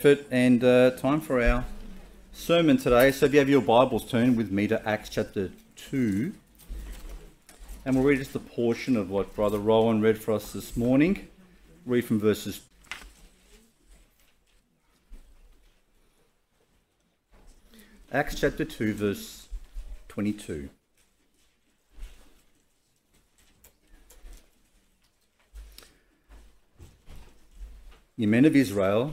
and uh, time for our sermon today. So, if you have your Bibles, turn with me to Acts chapter 2. And we'll read just a portion of what Brother Rowan read for us this morning. Read from verses Acts chapter 2, verse 22. You men of Israel,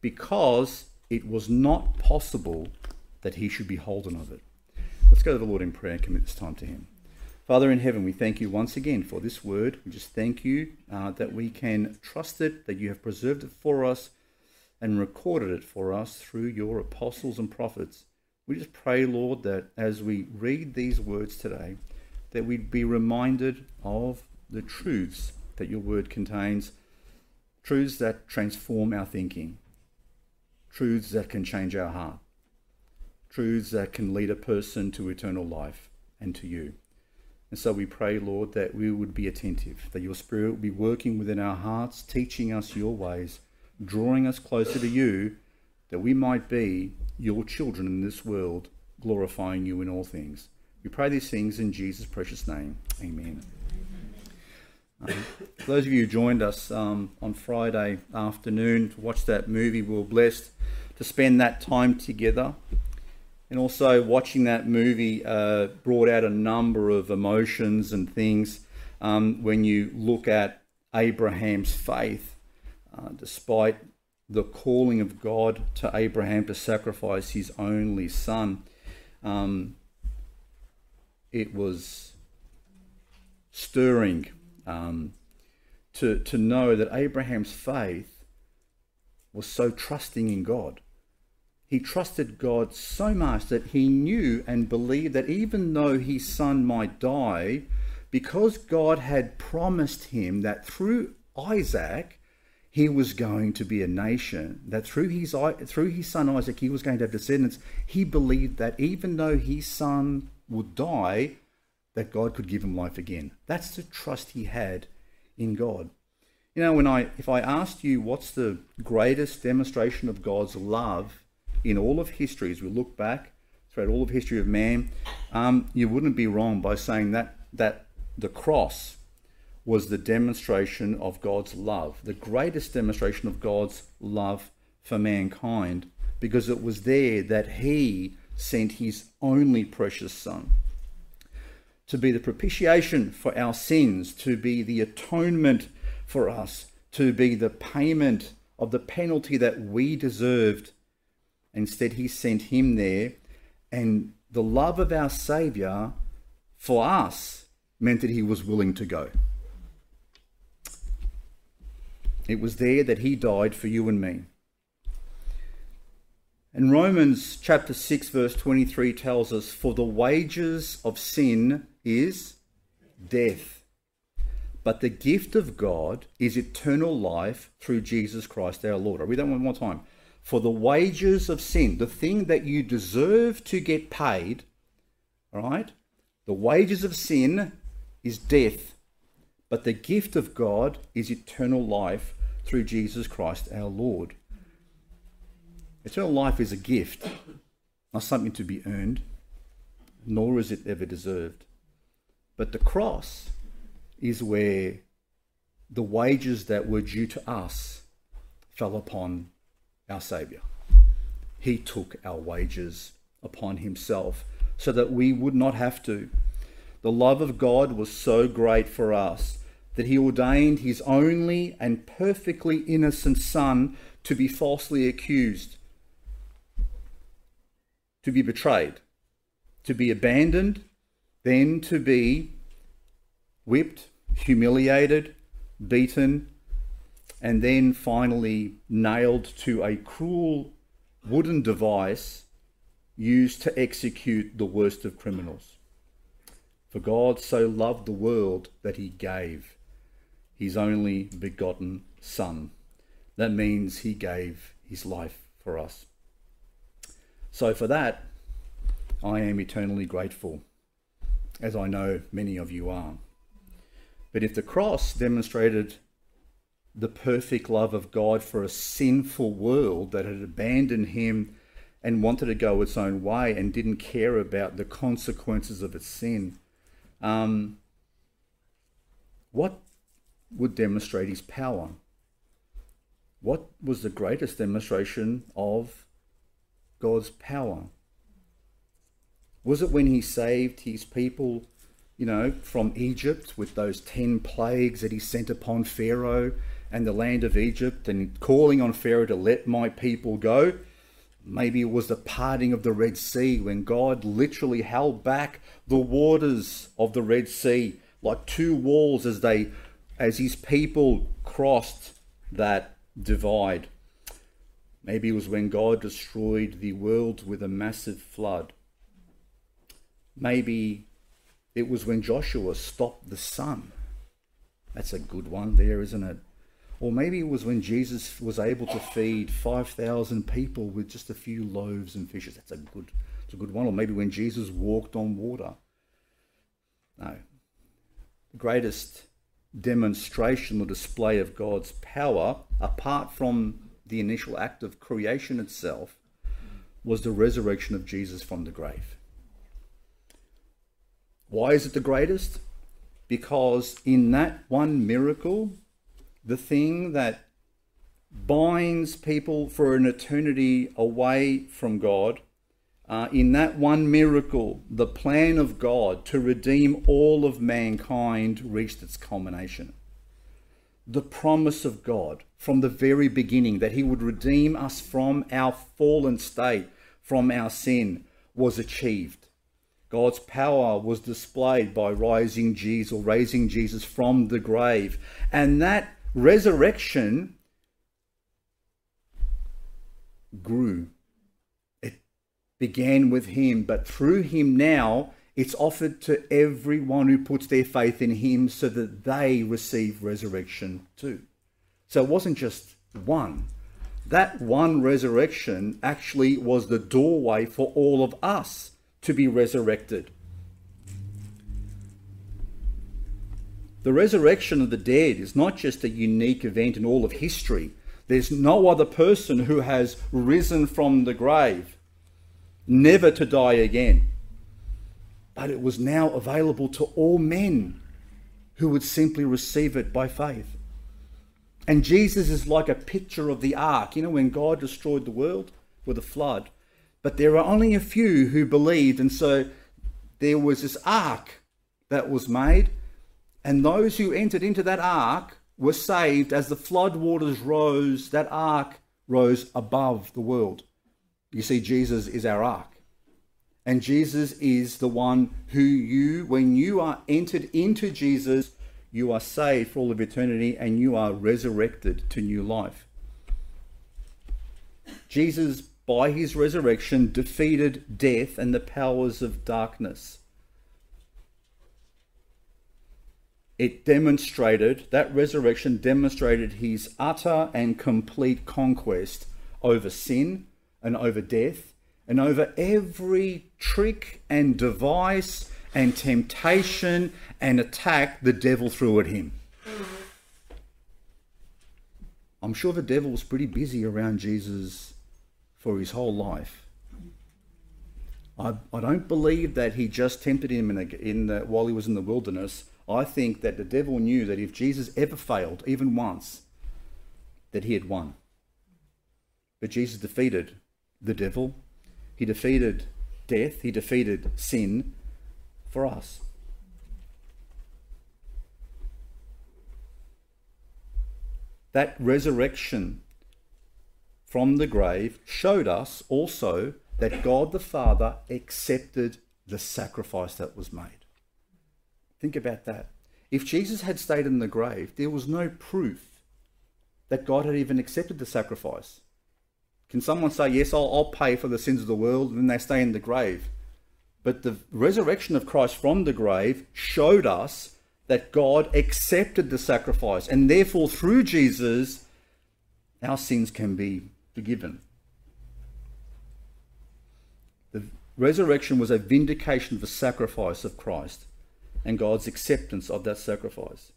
because it was not possible that he should be holden of it. Let's go to the Lord in prayer and commit this time to him. Father in heaven, we thank you once again for this word. We just thank you uh, that we can trust it, that you have preserved it for us and recorded it for us through your apostles and prophets. We just pray, Lord, that as we read these words today, that we'd be reminded of the truths that your word contains, truths that transform our thinking, truths that can change our heart, truths that can lead a person to eternal life and to you. And so we pray, Lord, that we would be attentive, that your Spirit would be working within our hearts, teaching us your ways, drawing us closer to you, that we might be your children in this world, glorifying you in all things. We pray these things in Jesus' precious name. Amen. Um, for those of you who joined us um, on Friday afternoon to watch that movie, we were blessed to spend that time together. And also, watching that movie uh, brought out a number of emotions and things um, when you look at Abraham's faith, uh, despite the calling of God to Abraham to sacrifice his only son. Um, it was stirring um, to, to know that Abraham's faith was so trusting in God. He trusted God so much that he knew and believed that even though his son might die, because God had promised him that through Isaac he was going to be a nation, that through his through his son Isaac he was going to have descendants, he believed that even though his son would die, that God could give him life again. That's the trust he had in God. You know, when I if I asked you what's the greatest demonstration of God's love in all of history, as we look back throughout all of history of man, um, you wouldn't be wrong by saying that that the cross was the demonstration of God's love, the greatest demonstration of God's love for mankind, because it was there that He sent His only precious Son to be the propitiation for our sins, to be the atonement for us, to be the payment of the penalty that we deserved. Instead, he sent him there, and the love of our Saviour for us meant that he was willing to go. It was there that he died for you and me. And Romans chapter 6, verse 23 tells us, For the wages of sin is death. But the gift of God is eternal life through Jesus Christ our Lord. I'll read that one more time. For the wages of sin, the thing that you deserve to get paid, all right? The wages of sin is death. But the gift of God is eternal life through Jesus Christ our Lord. Eternal life is a gift, not something to be earned, nor is it ever deserved. But the cross is where the wages that were due to us fell upon our Saviour. He took our wages upon himself so that we would not have to. The love of God was so great for us that he ordained his only and perfectly innocent Son to be falsely accused, to be betrayed, to be abandoned, then to be whipped, humiliated, beaten, and then finally nailed to a cruel wooden device used to execute the worst of criminals. For God so loved the world that he gave his only begotten Son. That means he gave his life for us. So, for that, I am eternally grateful, as I know many of you are. But if the cross demonstrated the perfect love of God for a sinful world that had abandoned him and wanted to go its own way and didn't care about the consequences of its sin, um, what would demonstrate his power? What was the greatest demonstration of God's power? Was it when he saved his people, you know, from Egypt with those 10 plagues that he sent upon Pharaoh and the land of Egypt and calling on Pharaoh to let my people go? Maybe it was the parting of the Red Sea when God literally held back the waters of the Red Sea like two walls as they as his people crossed that divide. Maybe it was when God destroyed the world with a massive flood. Maybe it was when Joshua stopped the sun. That's a good one there, isn't it? Or maybe it was when Jesus was able to feed 5,000 people with just a few loaves and fishes. That's a good, that's a good one. Or maybe when Jesus walked on water. No. The greatest demonstration or display of God's power, apart from the initial act of creation itself, was the resurrection of Jesus from the grave. Why is it the greatest? Because in that one miracle, the thing that binds people for an eternity away from God, uh, in that one miracle, the plan of God to redeem all of mankind reached its culmination. The promise of God from the very beginning that He would redeem us from our fallen state, from our sin, was achieved. God's power was displayed by rising Jesus or raising Jesus from the grave. And that resurrection grew. It began with him, but through him now it's offered to everyone who puts their faith in him so that they receive resurrection too. So it wasn't just one. That one resurrection actually was the doorway for all of us to be resurrected. The resurrection of the dead is not just a unique event in all of history. There's no other person who has risen from the grave, never to die again. But it was now available to all men who would simply receive it by faith. And Jesus is like a picture of the ark. You know, when God destroyed the world with a flood, but there were only a few who believed, and so there was this ark that was made, and those who entered into that ark were saved as the flood waters rose, that ark rose above the world. You see, Jesus is our ark. And Jesus is the one who you, when you are entered into Jesus, you are saved for all of eternity and you are resurrected to new life. Jesus by his resurrection, defeated death and the powers of darkness. It demonstrated, that resurrection demonstrated his utter and complete conquest over sin and over death and over every trick and device and temptation and attack the devil threw at him. I'm sure the devil was pretty busy around Jesus for his whole life. I, I don't believe that he just tempted him in, a, in the, while he was in the wilderness. I think that the devil knew that if Jesus ever failed, even once, that he had won. But Jesus defeated the devil, he defeated death, he defeated sin for us. That resurrection from the grave showed us also that God the Father accepted the sacrifice that was made. Think about that. If Jesus had stayed in the grave, there was no proof that God had even accepted the sacrifice. Can someone say, Yes, I'll, I'll pay for the sins of the world, and then they stay in the grave? But the resurrection of Christ from the grave showed us that God accepted the sacrifice, and therefore, through Jesus, our sins can be forgiven. The resurrection was a vindication of the sacrifice of Christ and God's acceptance of that sacrifice.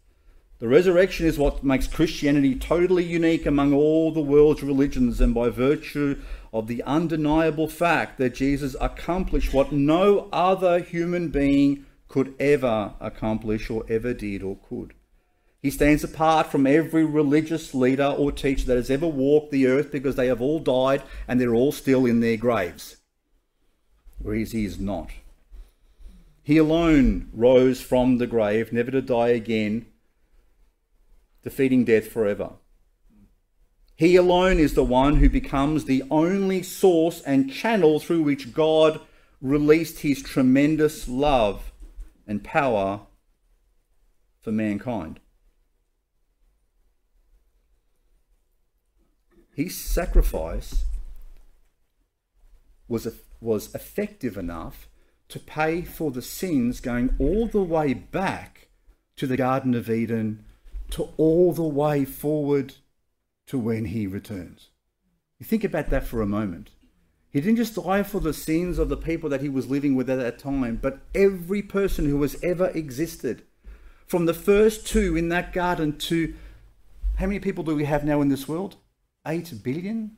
The resurrection is what makes Christianity totally unique among all the world's religions, and by virtue of the undeniable fact that Jesus accomplished what no other human being could ever accomplish, or ever did, or could. He stands apart from every religious leader or teacher that has ever walked the earth because they have all died and they're all still in their graves, whereas he is not. He alone rose from the grave, never to die again, defeating death forever. He alone is the one who becomes the only source and channel through which God released his tremendous love and power for mankind. His sacrifice was, was effective enough to pay for the sins going all the way back to the Garden of Eden to all the way forward to when he returns. You think about that for a moment. He didn't just die for the sins of the people that he was living with at that time, but every person who has ever existed. From the first two in that garden to how many people do we have now in this world? Eight billion?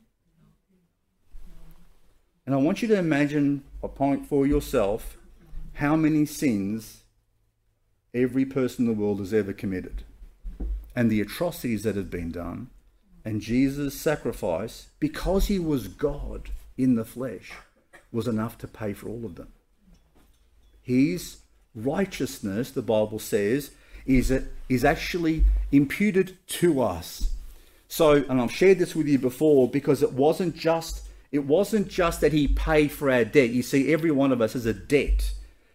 And I want you to imagine a point for yourself how many sins every person in the world has ever committed and the atrocities that had been done, and Jesus' sacrifice, because he was God in the flesh, was enough to pay for all of them. His righteousness, the Bible says, is, is actually imputed to us. So, and I've shared this with you before because it wasn't just it wasn't just that he paid for our debt. You see, every one of us has a debt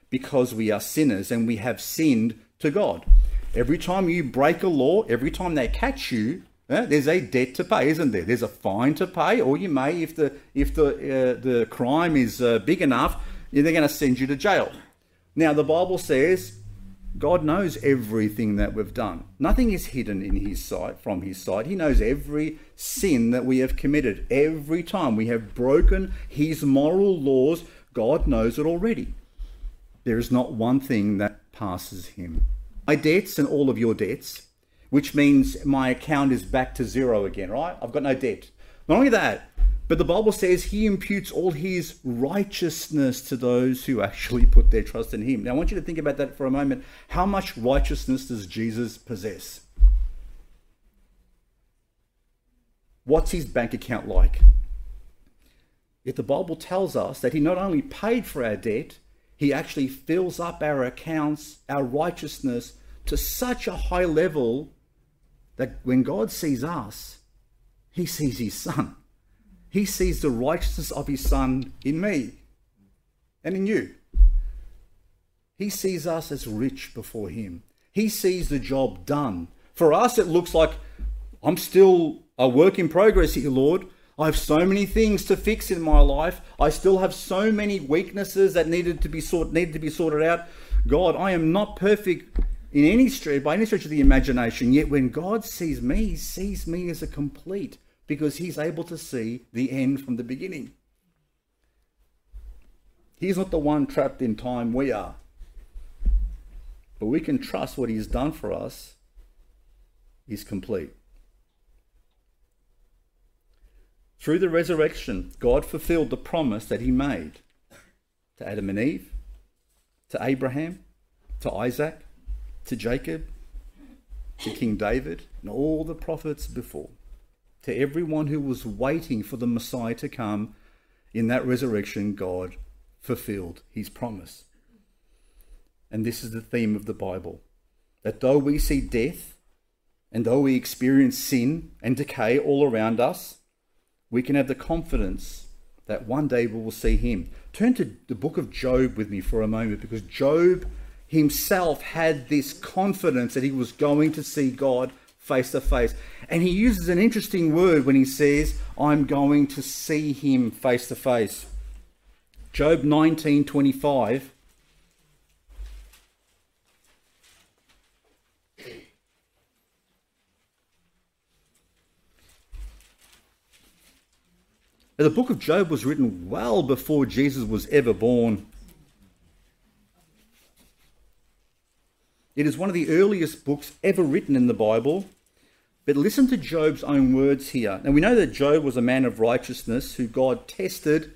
because we are sinners and we have sinned to God. Every time you break a law, every time they catch you, uh, there's a debt to pay, isn't there? There's a fine to pay, or you may, if the if the uh, the crime is uh, big enough, they're going to send you to jail. Now the Bible says God knows everything that we've done. Nothing is hidden in His sight from His sight. He knows every sin that we have committed. Every time we have broken His moral laws, God knows it already. There is not one thing that passes Him my debts and all of your debts, which means my account is back to zero again, right? I've got no debt. Not only that, but the Bible says he imputes all his righteousness to those who actually put their trust in him. Now, I want you to think about that for a moment. How much righteousness does Jesus possess? What's his bank account like? Yet the Bible tells us that he not only paid for our debt, he actually fills up our accounts, our righteousness to such a high level that when God sees us, he sees his son. He sees the righteousness of his son in me and in you. He sees us as rich before him. He sees the job done. For us, it looks like I'm still a work in progress here, Lord. I have so many things to fix in my life. I still have so many weaknesses that needed to be needed to be sorted out. God, I am not perfect in any stretch, by any stretch of the imagination. Yet when God sees me, he sees me as a complete because he's able to see the end from the beginning. He's not the one trapped in time, we are. But we can trust what he's done for us is complete. Through the resurrection, God fulfilled the promise that he made to Adam and Eve, to Abraham, to Isaac, to Jacob, to King David, and all the prophets before, to everyone who was waiting for the Messiah to come, in that resurrection, God fulfilled his promise. And this is the theme of the Bible that though we see death, and though we experience sin and decay all around us, we can have the confidence that one day we will see him. Turn to the book of Job with me for a moment because Job himself had this confidence that he was going to see God face to face. And he uses an interesting word when he says, I'm going to see him face to face. Job 19 25. The book of Job was written well before Jesus was ever born. It is one of the earliest books ever written in the Bible. But listen to Job's own words here. Now we know that Job was a man of righteousness who God tested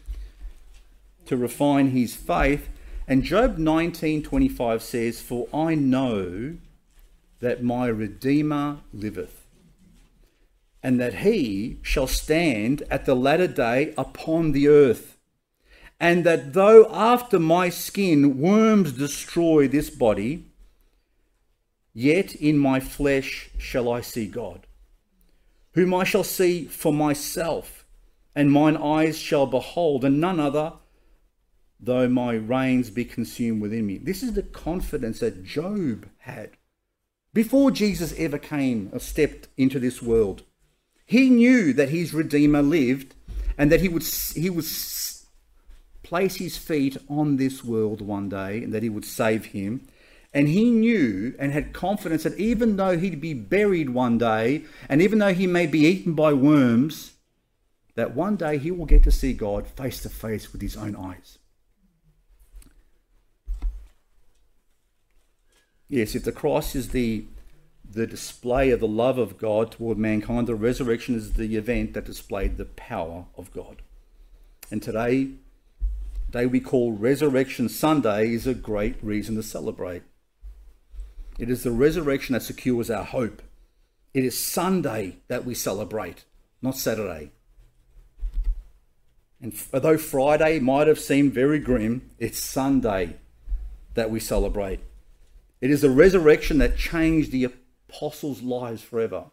to refine his faith. And Job 19:25 says, "For I know that my redeemer liveth, and that he shall stand at the latter day upon the earth, and that though after my skin worms destroy this body, Yet in my flesh shall I see God, whom I shall see for myself, and mine eyes shall behold, and none other, though my reins be consumed within me. This is the confidence that Job had before Jesus ever came or stepped into this world. He knew that his Redeemer lived and that he would, he would place his feet on this world one day and that he would save him and he knew and had confidence that even though he'd be buried one day, and even though he may be eaten by worms, that one day he will get to see God face to face with his own eyes. Yes, if the cross is the, the display of the love of God toward mankind, the resurrection is the event that displayed the power of God. And today, day we call Resurrection Sunday, is a great reason to celebrate. It is the resurrection that secures our hope. It is Sunday that we celebrate, not Saturday. And although Friday might have seemed very grim, it's Sunday that we celebrate. It is the resurrection that changed the apostles' lives forever.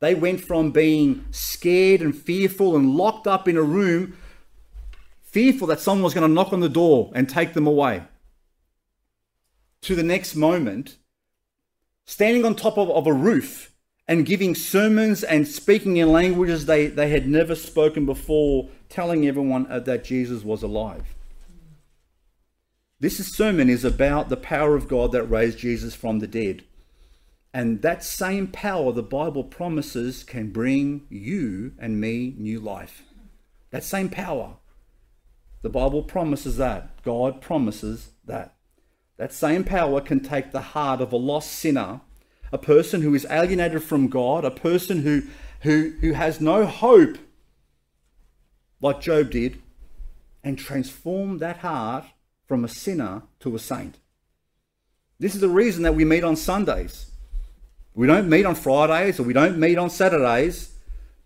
They went from being scared and fearful and locked up in a room, fearful that someone was going to knock on the door and take them away, to the next moment standing on top of, of a roof and giving sermons and speaking in languages they, they had never spoken before, telling everyone uh, that Jesus was alive. This sermon is about the power of God that raised Jesus from the dead. And that same power the Bible promises can bring you and me new life. That same power. The Bible promises that. God promises that. That same power can take the heart of a lost sinner, a person who is alienated from God, a person who, who, who has no hope, like Job did, and transform that heart from a sinner to a saint. This is the reason that we meet on Sundays. We don't meet on Fridays or we don't meet on Saturdays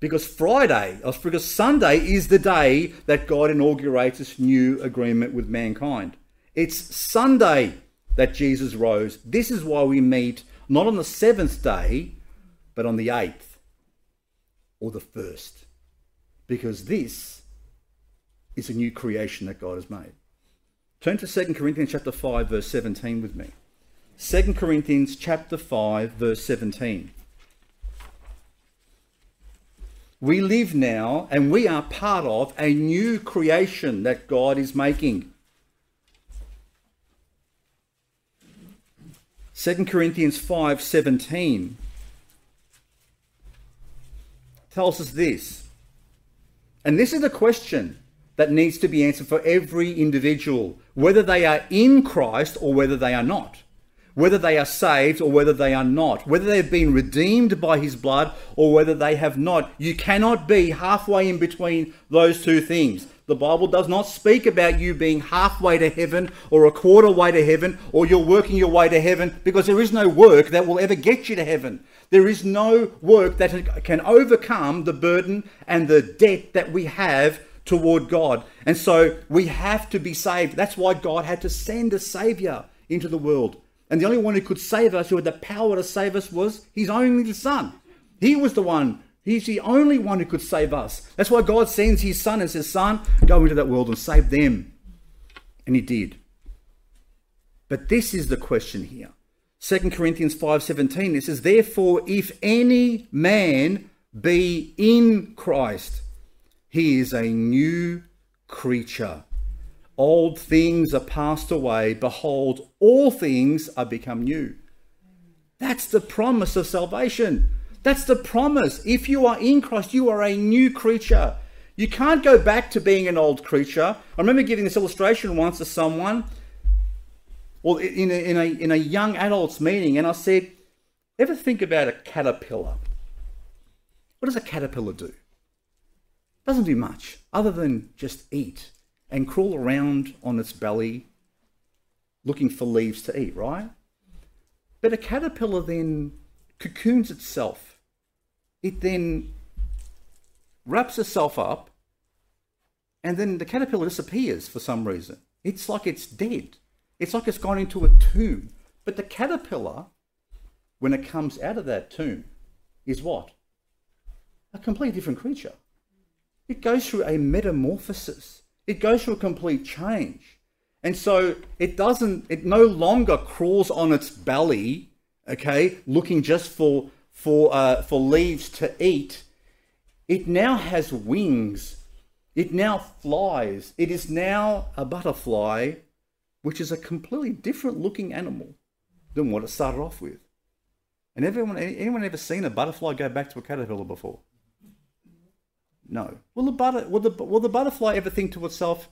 because Friday, or because Sunday is the day that God inaugurates this new agreement with mankind. It's Sunday that Jesus rose. This is why we meet not on the seventh day, but on the eighth or the first. Because this is a new creation that God has made. Turn to 2 Corinthians chapter 5 verse 17 with me. 2 Corinthians chapter 5 verse 17. We live now and we are part of a new creation that God is making. 2 Corinthians 5:17 tells us this. And this is a question that needs to be answered for every individual, whether they are in Christ or whether they are not, whether they are saved or whether they are not, whether they have been redeemed by his blood or whether they have not. You cannot be halfway in between those two things. The Bible does not speak about you being halfway to heaven or a quarter way to heaven or you're working your way to heaven because there is no work that will ever get you to heaven. There is no work that can overcome the burden and the debt that we have toward God. And so we have to be saved. That's why God had to send a Savior into the world. And the only one who could save us, who had the power to save us, was His only Son. He was the one He's the only one who could save us. That's why God sends his son and says, Son, go into that world and save them. And he did. But this is the question here. 2 Corinthians 5:17 it says therefore if any man be in Christ he is a new creature old things are passed away behold all things are become new that's the promise of salvation that's the promise if you are in Christ you are a new creature you can't go back to being an old creature I remember giving this illustration once to someone well, in a, in a, in a young adults meeting, and I said, ever think about a caterpillar? What does a caterpillar do? Doesn't do much other than just eat and crawl around on its belly looking for leaves to eat, right? But a caterpillar then cocoons itself. It then wraps itself up and then the caterpillar disappears for some reason. It's like it's dead. It's like it's gone into a tomb. But the caterpillar, when it comes out of that tomb, is what? A completely different creature. It goes through a metamorphosis. It goes through a complete change. And so it doesn't, it no longer crawls on its belly, okay, looking just for for uh, for leaves to eat. It now has wings. It now flies. It is now a butterfly which is a completely different looking animal than what it started off with. And everyone, anyone ever seen a butterfly go back to a caterpillar before? No. Will the, butter, will the, will the butterfly ever think to itself,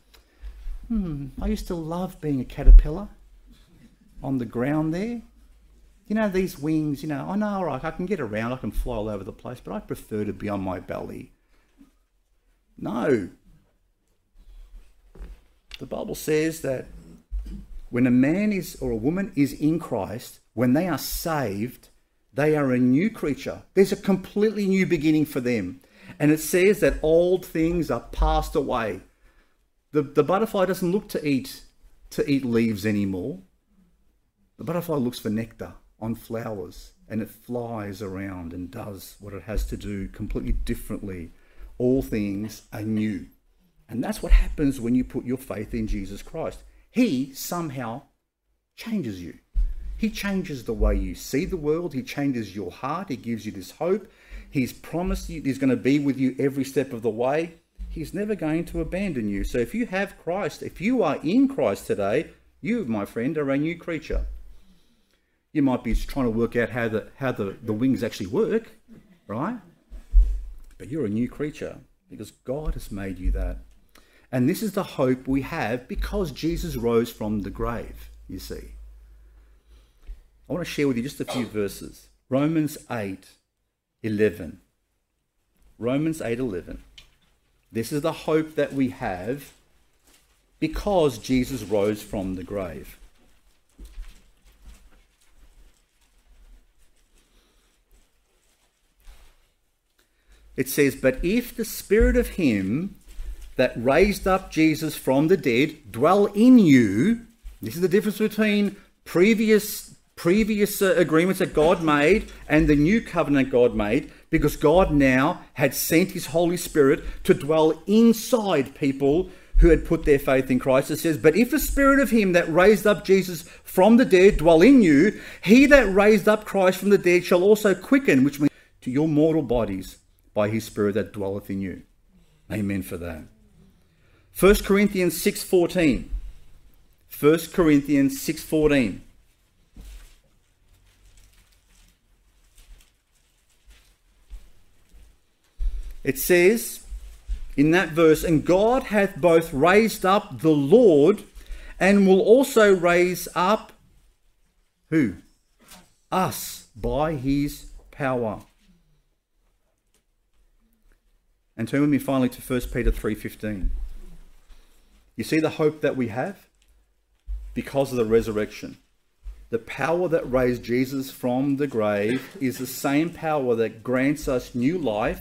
hmm, I used to love being a caterpillar on the ground there? You know, these wings, you know, I know, all right, I can get around, I can fly all over the place, but I prefer to be on my belly. No. The Bible says that when a man is or a woman is in Christ, when they are saved, they are a new creature. There's a completely new beginning for them. And it says that old things are passed away. The, the butterfly doesn't look to eat to eat leaves anymore. The butterfly looks for nectar on flowers and it flies around and does what it has to do completely differently. All things are new. And that's what happens when you put your faith in Jesus Christ. He somehow changes you. He changes the way you see the world. He changes your heart. He gives you this hope. He's promised you he's going to be with you every step of the way. He's never going to abandon you. So if you have Christ, if you are in Christ today, you, my friend, are a new creature. You might be trying to work out how the how the, the wings actually work, right? But you're a new creature because God has made you that. And this is the hope we have because Jesus rose from the grave, you see. I want to share with you just a few verses. Romans 8 11. Romans 8 11. This is the hope that we have because Jesus rose from the grave. It says, But if the spirit of him that raised up Jesus from the dead dwell in you. This is the difference between previous previous uh, agreements that God made and the new covenant God made because God now had sent his Holy Spirit to dwell inside people who had put their faith in Christ. It says, But if the spirit of him that raised up Jesus from the dead dwell in you, he that raised up Christ from the dead shall also quicken, which means to your mortal bodies by his spirit that dwelleth in you. Amen for that. 1 Corinthians 6:14. 1 Corinthians 6:14. It says in that verse, and God hath both raised up the Lord and will also raise up who? Us by his power. And turn with me finally to 1 Peter 3:15. You see the hope that we have? Because of the resurrection. The power that raised Jesus from the grave is the same power that grants us new life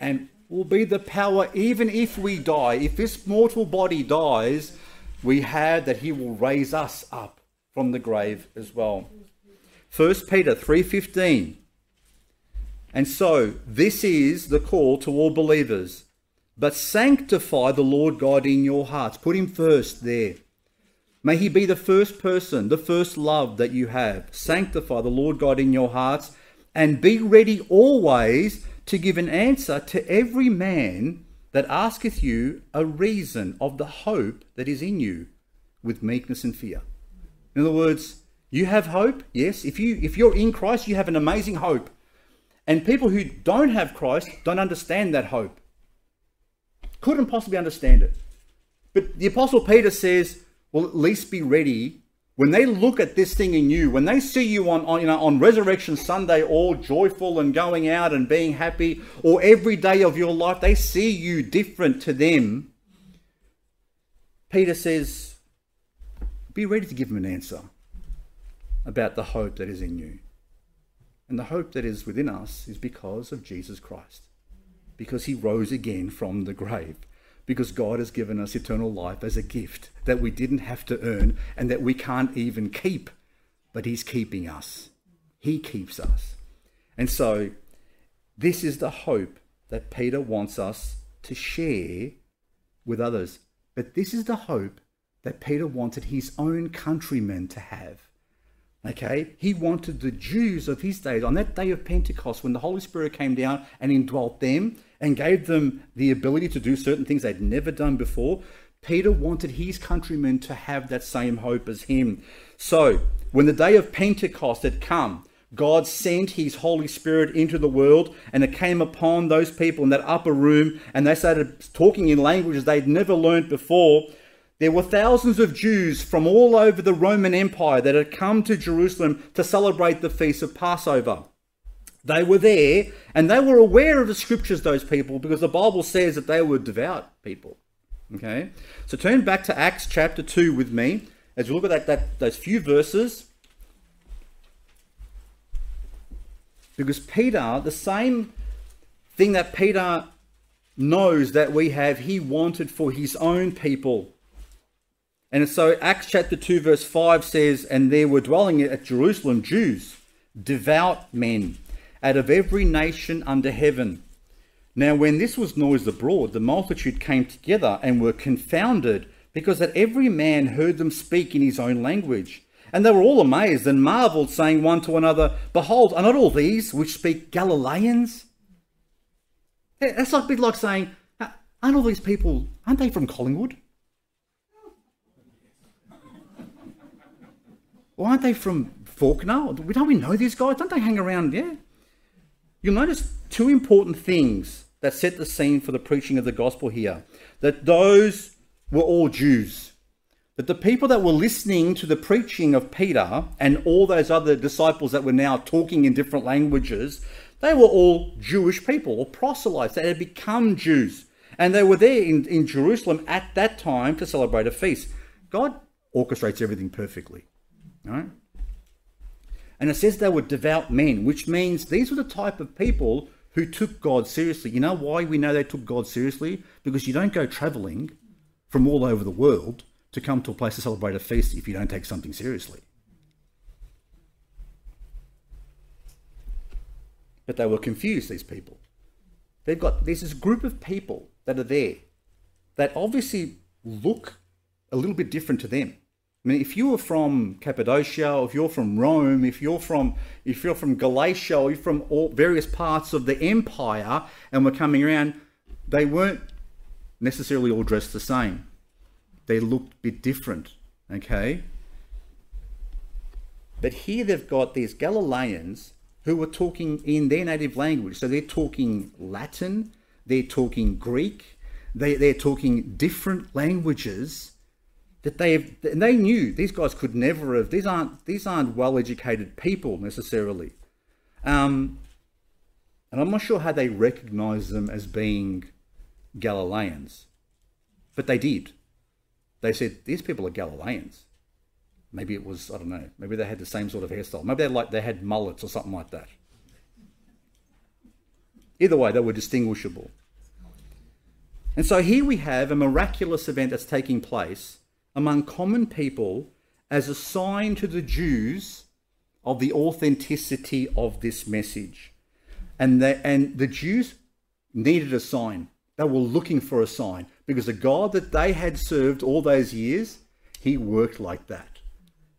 and will be the power even if we die. If this mortal body dies, we have that he will raise us up from the grave as well. 1 Peter 3:15 And so this is the call to all believers but sanctify the Lord God in your hearts. Put him first there. May he be the first person, the first love that you have. Sanctify the Lord God in your hearts and be ready always to give an answer to every man that asketh you a reason of the hope that is in you with meekness and fear. In other words, you have hope, yes. If you if you're in Christ, you have an amazing hope. And people who don't have Christ don't understand that hope. Couldn't possibly understand it. But the apostle Peter says, well, at least be ready when they look at this thing in you, when they see you on, on, you know, on Resurrection Sunday all joyful and going out and being happy, or every day of your life, they see you different to them. Peter says, be ready to give them an answer about the hope that is in you. And the hope that is within us is because of Jesus Christ, because he rose again from the grave because God has given us eternal life as a gift that we didn't have to earn and that we can't even keep, but He's keeping us. He keeps us. And so, this is the hope that Peter wants us to share with others. But this is the hope that Peter wanted his own countrymen to have. Okay? He wanted the Jews of his days, on that day of Pentecost, when the Holy Spirit came down and indwelt them and gave them the ability to do certain things they'd never done before, Peter wanted his countrymen to have that same hope as him. So, when the day of Pentecost had come, God sent his Holy Spirit into the world, and it came upon those people in that upper room, and they started talking in languages they'd never learned before. There were thousands of Jews from all over the Roman Empire that had come to Jerusalem to celebrate the feast of Passover. They were there and they were aware of the scriptures, those people, because the Bible says that they were devout people. Okay? So turn back to Acts chapter 2 with me as we look at that, that those few verses. Because Peter, the same thing that Peter knows that we have, he wanted for his own people. And so Acts chapter 2, verse 5 says, And there were dwelling at Jerusalem Jews, devout men, out of every nation under heaven. Now, when this was noised abroad, the multitude came together and were confounded, because that every man heard them speak in his own language. And they were all amazed and marveled, saying one to another, Behold, are not all these which speak Galileans? That's like a bit like saying, Aren't all these people, aren't they from Collingwood? Or aren't they from Fawkner? Don't we know these guys? Don't they hang around? Yeah. You'll notice two important things that set the scene for the preaching of the gospel here. That those were all Jews. That the people that were listening to the preaching of Peter and all those other disciples that were now talking in different languages, they were all Jewish people or proselytes that had become Jews. And they were there in, in Jerusalem at that time to celebrate a feast. God orchestrates everything perfectly. Right? And it says they were devout men, which means these were the type of people who took God seriously. You know why we know they took God seriously? Because you don't go traveling from all over the world to come to a place to celebrate a feast if you don't take something seriously. But they were confused, these people. They've got there's this group of people that are there that obviously look a little bit different to them. I mean, if you were from Cappadocia, or if you're from Rome, if you're from if you're from Galatia, or you're from all various parts of the empire, and were coming around, they weren't necessarily all dressed the same. They looked a bit different. Okay. But here they've got these Galileans who were talking in their native language. So they're talking Latin, they're talking Greek, they, they're talking different languages that they have, and they knew these guys could never have. These aren't these aren't well-educated people necessarily, um, and I'm not sure how they recognise them as being Galileans, but they did. They said these people are Galileans. Maybe it was I don't know. Maybe they had the same sort of hairstyle. Maybe they like they had mullets or something like that. Either way, they were distinguishable. And so here we have a miraculous event that's taking place among common people as a sign to the Jews of the authenticity of this message. And the, and the Jews needed a sign. They were looking for a sign because the God that they had served all those years, he worked like that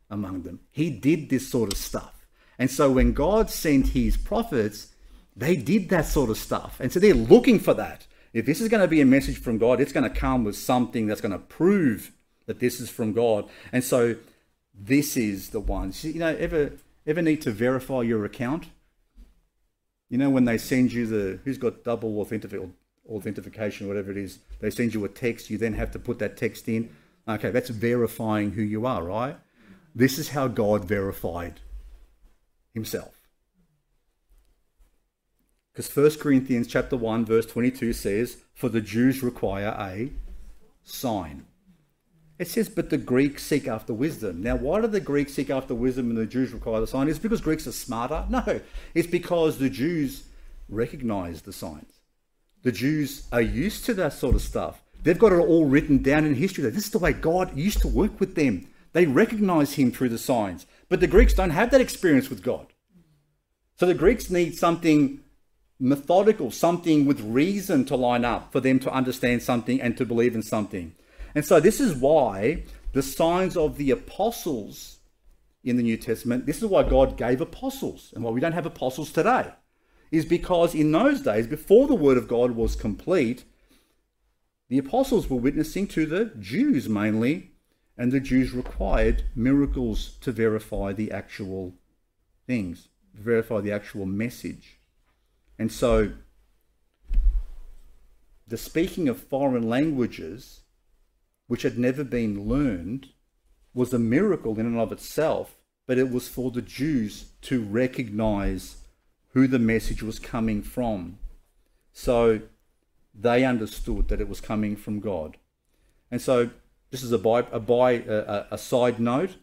among them. He did this sort of stuff. And so when God sent his prophets, they did that sort of stuff. And so they're looking for that. If this is going to be a message from God, it's going to come with something that's going to prove that this is from God. And so this is the one. You know, ever ever need to verify your account? You know, when they send you the who's got double authentic- authentication, whatever it is, they send you a text. You then have to put that text in. Okay, that's verifying who you are, right? This is how God verified Himself. Because 1 Corinthians chapter 1 verse 22 says, "For the Jews require a sign." It says, "But the Greeks seek after wisdom." Now, why do the Greeks seek after wisdom and the Jews require the sign? Is because Greeks are smarter? No, it's because the Jews recognize the signs. The Jews are used to that sort of stuff. They've got it all written down in history. That this is the way God used to work with them. They recognize Him through the signs. But the Greeks don't have that experience with God. So the Greeks need something methodical, something with reason to line up for them to understand something and to believe in something. And so this is why the signs of the apostles in the New Testament, this is why God gave apostles and why we don't have apostles today, is because in those days, before the word of God was complete, the apostles were witnessing to the Jews mainly, and the Jews required miracles to verify the actual things, verify the actual message. And so, the speaking of foreign languages, which had never been learned, was a miracle in and of itself, but it was for the Jews to recognize who the message was coming from. So they understood that it was coming from God. And so, this is a, by, a, by, a, a side note.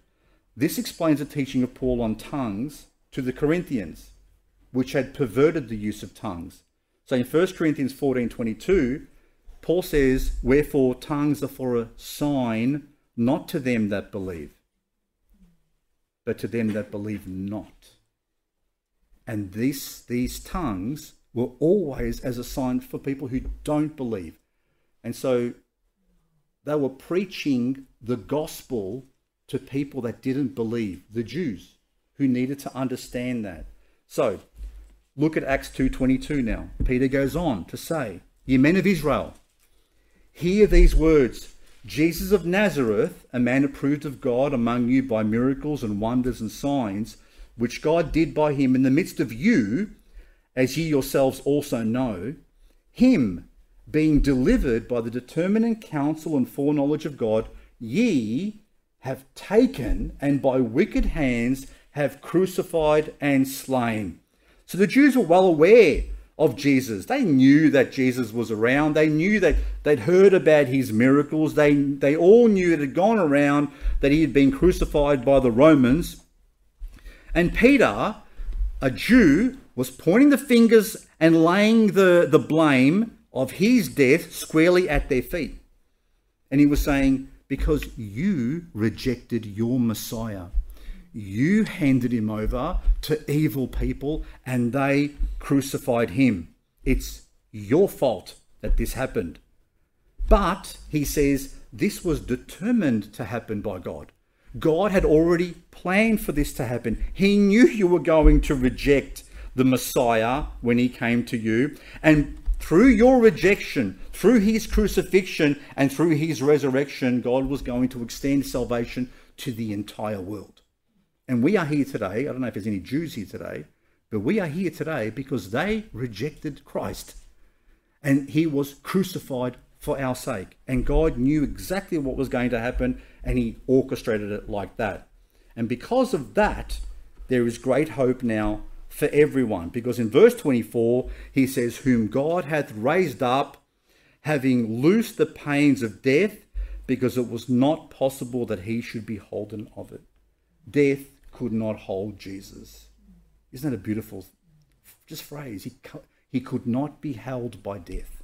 This explains the teaching of Paul on tongues to the Corinthians which had perverted the use of tongues. So in 1 Corinthians 14 22, Paul says, Wherefore tongues are for a sign, not to them that believe, but to them that believe not. And this, these tongues were always as a sign for people who don't believe. And so they were preaching the gospel to people that didn't believe, the Jews, who needed to understand that. So Look at Acts 2:22 now. Peter goes on to say, "Ye men of Israel, hear these words: Jesus of Nazareth, a man approved of God among you by miracles and wonders and signs, which God did by him in the midst of you, as ye yourselves also know, him being delivered by the determinate counsel and foreknowledge of God, ye have taken and by wicked hands have crucified and slain." So the Jews were well aware of Jesus. They knew that Jesus was around. They knew that they'd heard about his miracles. They, they all knew it had gone around that he had been crucified by the Romans. And Peter, a Jew, was pointing the fingers and laying the, the blame of his death squarely at their feet. And he was saying, Because you rejected your Messiah. You handed him over to evil people and they crucified him. It's your fault that this happened. But, he says, this was determined to happen by God. God had already planned for this to happen. He knew you were going to reject the Messiah when he came to you. And through your rejection, through his crucifixion, and through his resurrection, God was going to extend salvation to the entire world. And we are here today. I don't know if there's any Jews here today, but we are here today because they rejected Christ. And he was crucified for our sake. And God knew exactly what was going to happen and he orchestrated it like that. And because of that, there is great hope now for everyone. Because in verse 24, he says, Whom God hath raised up, having loosed the pains of death, because it was not possible that he should be holden of it. Death could not hold Jesus. Isn't that a beautiful just phrase? He, he could not be held by death.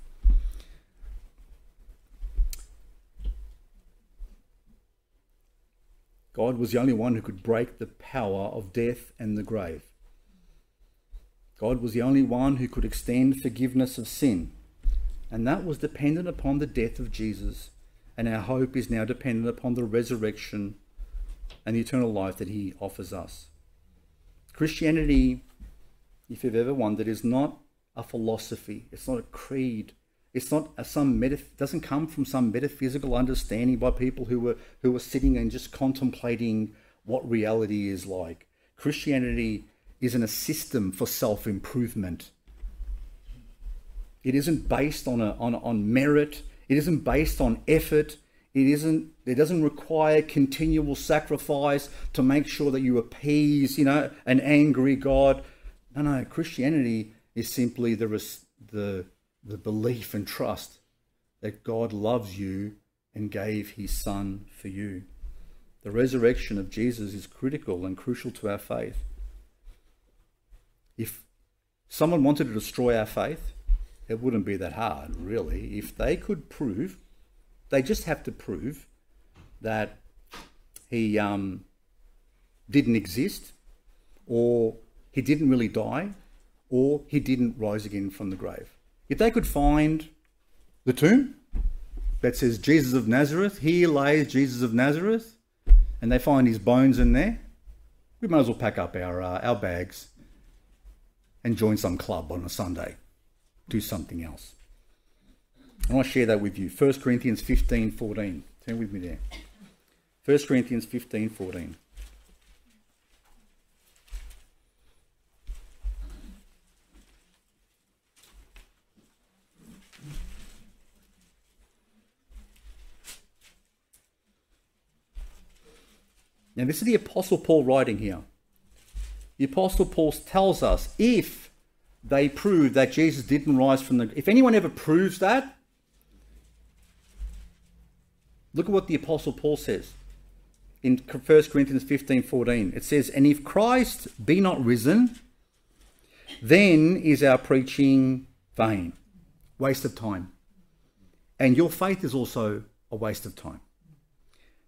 God was the only one who could break the power of death and the grave. God was the only one who could extend forgiveness of sin. And that was dependent upon the death of Jesus and our hope is now dependent upon the resurrection and the eternal life that he offers us. Christianity, if you've ever wondered, is not a philosophy, it's not a creed. It's not a, some metaph- doesn't come from some metaphysical understanding by people who were who were sitting and just contemplating what reality is like. Christianity isn't a system for self-improvement. It isn't based on a, on on merit. It isn't based on effort. It isn't. It doesn't require continual sacrifice to make sure that you appease, you know, an angry God. No, no. Christianity is simply the the the belief and trust that God loves you and gave His Son for you. The resurrection of Jesus is critical and crucial to our faith. If someone wanted to destroy our faith, it wouldn't be that hard, really. If they could prove, they just have to prove that he um, didn't exist, or he didn't really die, or he didn't rise again from the grave. If they could find the tomb that says Jesus of Nazareth, here lays Jesus of Nazareth, and they find his bones in there, we might as well pack up our, uh, our bags and join some club on a Sunday do something else. I want to share that with you. 1 Corinthians 15 14. Turn with me there. 1 Corinthians 15 14. Now, this is the Apostle Paul writing here. The Apostle Paul tells us if they prove that Jesus didn't rise from the if anyone ever proves that look at what the apostle Paul says in 1 Corinthians 15 14 it says and if Christ be not risen then is our preaching vain. Waste of time. And your faith is also a waste of time.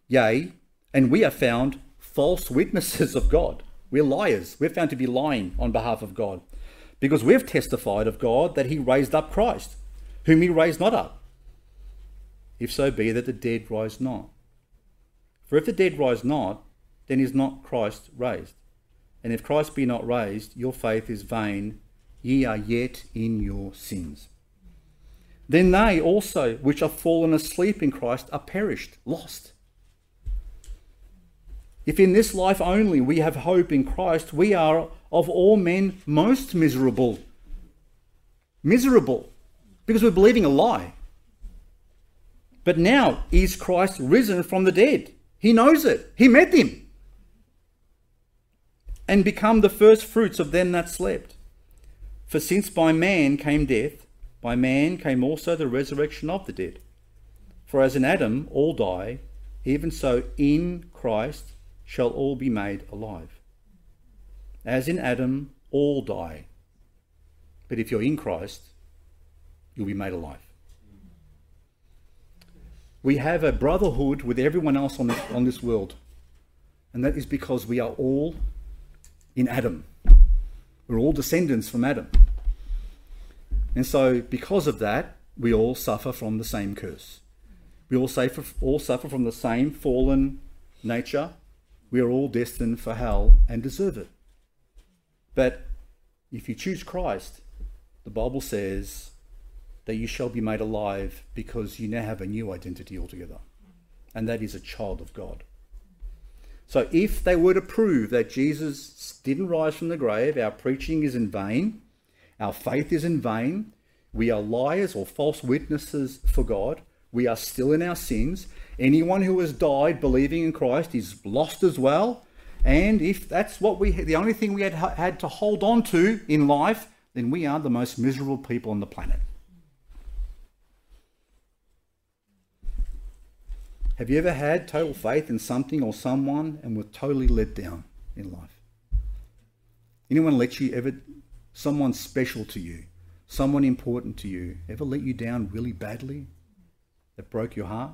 Yea and we are found false witnesses of God. We're liars. We're found to be lying on behalf of God. Because we've testified of God that he raised up Christ, whom he raised not up. If so be that the dead rise not. For if the dead rise not, then is not Christ raised. And if Christ be not raised, your faith is vain, ye are yet in your sins. Then they also which are fallen asleep in Christ are perished, lost. If in this life only we have hope in Christ, we are of all men most miserable. Miserable because we're believing a lie. But now is Christ risen from the dead. He knows it. He met him. And become the first fruits of them that slept. For since by man came death, by man came also the resurrection of the dead. For as in Adam all die, even so in Christ shall all be made alive. As in Adam, all die. But if you're in Christ, you'll be made alive. We have a brotherhood with everyone else on this, on this world. And that is because we are all in Adam. We're all descendants from Adam. And so, because of that, we all suffer from the same curse. We all suffer, all suffer from the same fallen nature. We are all destined for hell and deserve it. But if you choose Christ, the Bible says that you shall be made alive because you now have a new identity altogether, and that is a child of God. So if they were to prove that Jesus didn't rise from the grave, our preaching is in vain, our faith is in vain, we are liars or false witnesses for God, we are still in our sins. Anyone who has died believing in Christ is lost as well. And if that's what we the only thing we had had to hold on to in life, then we are the most miserable people on the planet. Have you ever had total faith in something or someone and were totally let down in life? Anyone let you ever someone special to you, someone important to you, ever let you down really badly that broke your heart?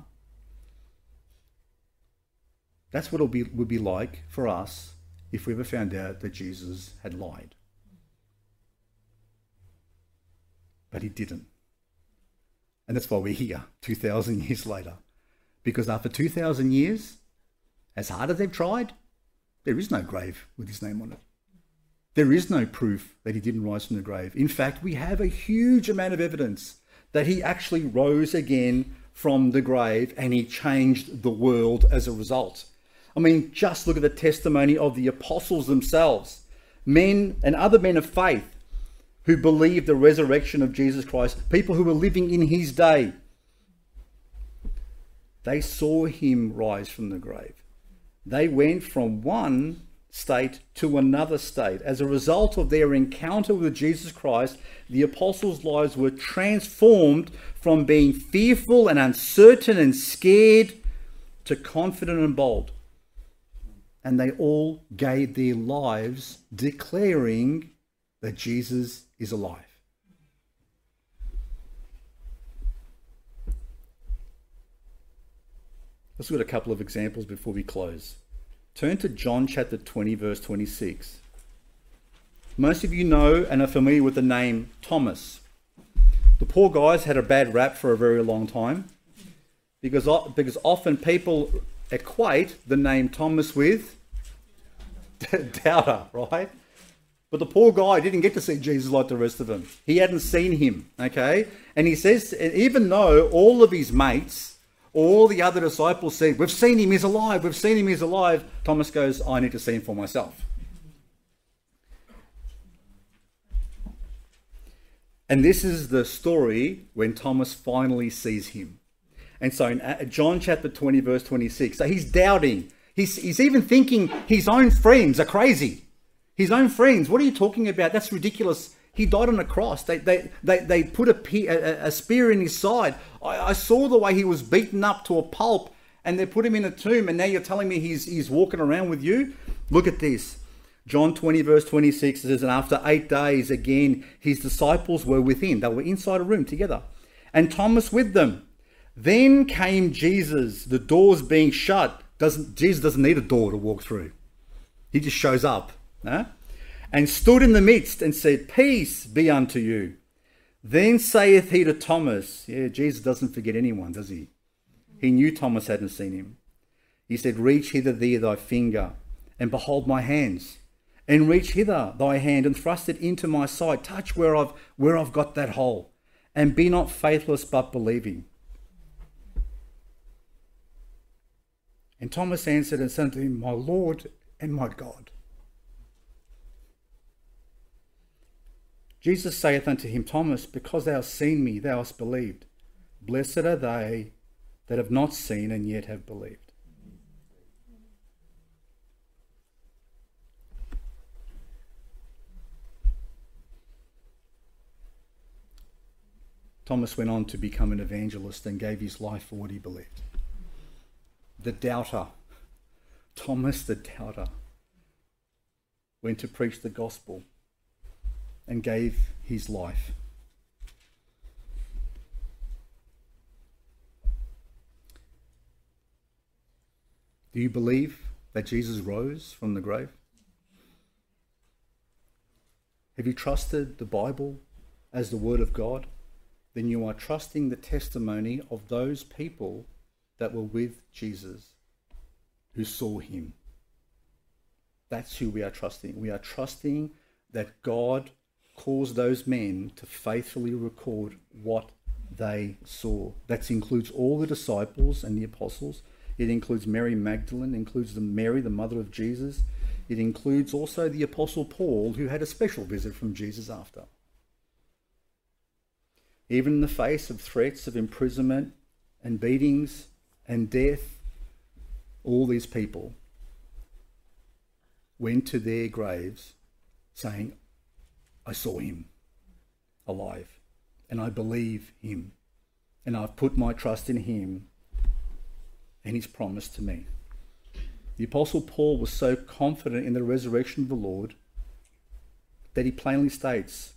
That's what it be, would be like for us if we ever found out that Jesus had lied. But he didn't. And that's why we're here 2,000 years later. Because after 2,000 years, as hard as they've tried, there is no grave with his name on it. There is no proof that he didn't rise from the grave. In fact, we have a huge amount of evidence that he actually rose again from the grave and he changed the world as a result. I mean, just look at the testimony of the apostles themselves, men and other men of faith who believed the resurrection of Jesus Christ, people who were living in his day. They saw him rise from the grave. They went from one state to another state. As a result of their encounter with Jesus Christ, the apostles' lives were transformed from being fearful and uncertain and scared to confident and bold. And they all gave their lives declaring that Jesus is alive. Let's look at a couple of examples before we close. Turn to John chapter 20, verse 26. Most of you know and are familiar with the name Thomas. The poor guy's had a bad rap for a very long time because, because often people equate the name Thomas with doubter, right? But the poor guy didn't get to see Jesus like the rest of them. He hadn't seen him, okay? And he says, even though all of his mates all the other disciples said, We've seen him, he's alive, we've seen him, he's alive. Thomas goes, I need to see him for myself. And this is the story when Thomas finally sees him. And so in uh, John chapter 20, verse 26, so he's doubting. He's, he's even thinking his own friends are crazy. His own friends, what are you talking about? That's ridiculous. He died on a cross. They, they, they, they put a, a, spear in his side. I, I saw the way he was beaten up to a pulp and they put him in a tomb. And now you're telling me he's, he's walking around with you? Look at this. John 20, verse 26 says, And after eight days, again, his disciples were within. They were inside a room together. And Thomas with them. Then came Jesus, the doors being shut. Doesn't Jesus doesn't need a door to walk through. He just shows up. Huh? And stood in the midst and said, Peace be unto you. Then saith he to Thomas, Yeah, Jesus doesn't forget anyone, does he? He knew Thomas hadn't seen him. He said, Reach hither thee thy finger, and behold my hands. And reach hither thy hand, and thrust it into my side. Touch where I've where I've got that hole. And be not faithless but believing. And Thomas answered and said unto him, My Lord and my God. Jesus saith unto him, Thomas, because thou hast seen me, thou hast believed. Blessed are they that have not seen and yet have believed. Thomas went on to become an evangelist and gave his life for what he believed. The doubter, Thomas the doubter, went to preach the gospel and gave his life. Do you believe that Jesus rose from the grave? Have you trusted the Bible as the Word of God? Then you are trusting the testimony of those people that were with Jesus who saw him. That's who we are trusting. We are trusting that God cause those men to faithfully record what they saw. That includes all the disciples and the apostles. It includes Mary Magdalene, includes the Mary, the mother of Jesus. It includes also the apostle Paul, who had a special visit from Jesus after. Even in the face of threats of imprisonment and beatings and death, all these people went to their graves saying, I saw him alive and I believe him and I've put my trust in him and his promise to me. The Apostle Paul was so confident in the resurrection of the Lord that he plainly states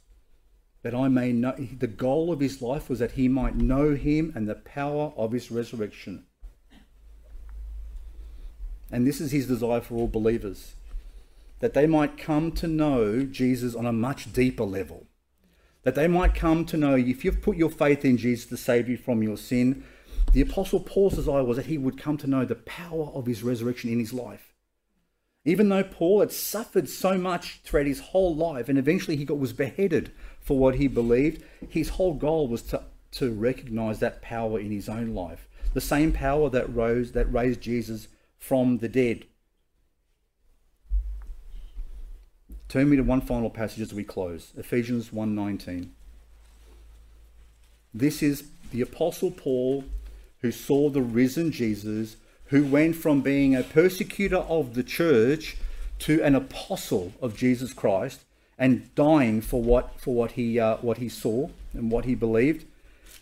that I may know, the goal of his life was that he might know him and the power of his resurrection. And this is his desire for all believers that they might come to know Jesus on a much deeper level. That they might come to know if you've put your faith in Jesus to save you from your sin, The Apostle Paul's desire was that he would come to know the power of his resurrection in his life. Even though Paul had suffered so much throughout his whole life and eventually he got, was beheaded for what he believed, his whole goal was to, to recognize that power in his own life. The same power that rose that raised Jesus from the dead. Turn me to one final passage as we close. Ephesians 1:19. This is the apostle Paul who saw the risen Jesus who went from being a persecutor of the church to an apostle of Jesus Christ and dying for what for what he uh, what he saw and what he believed.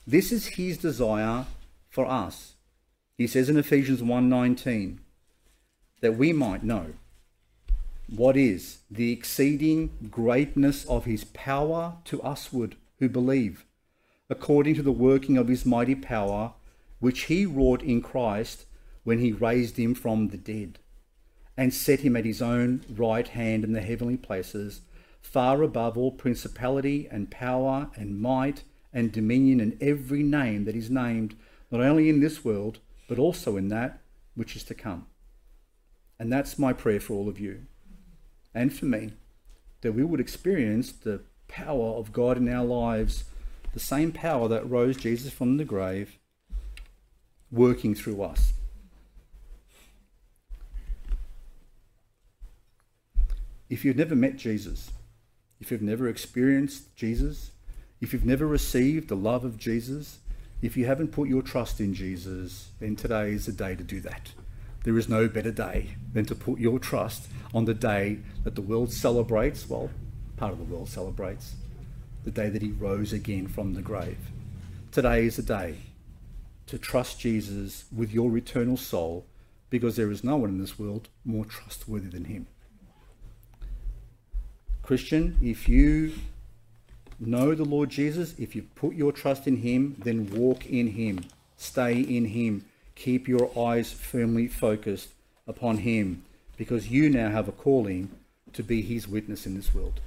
This is his desire for us. He says in Ephesians 1:19 that we might know what is the exceeding greatness of his power to usward who believe, according to the working of his mighty power, which he wrought in Christ when he raised him from the dead, and set him at his own right hand in the heavenly places, far above all principality and power and might and dominion and every name that is named, not only in this world, but also in that which is to come. And that's my prayer for all of you and for me, that we would experience the power of God in our lives, the same power that rose Jesus from the grave, working through us. If you've never met Jesus, if you've never experienced Jesus, if you've never received the love of Jesus, if you haven't put your trust in Jesus, then today is the day to do that. There is no better day than to put your trust on the day that the world celebrates, well, part of the world celebrates, the day that he rose again from the grave. Today is the day to trust Jesus with your eternal soul because there is no one in this world more trustworthy than him. Christian, if you know the Lord Jesus, if you put your trust in him, then walk in him, stay in him, keep your eyes firmly focused upon him because you now have a calling to be his witness in this world.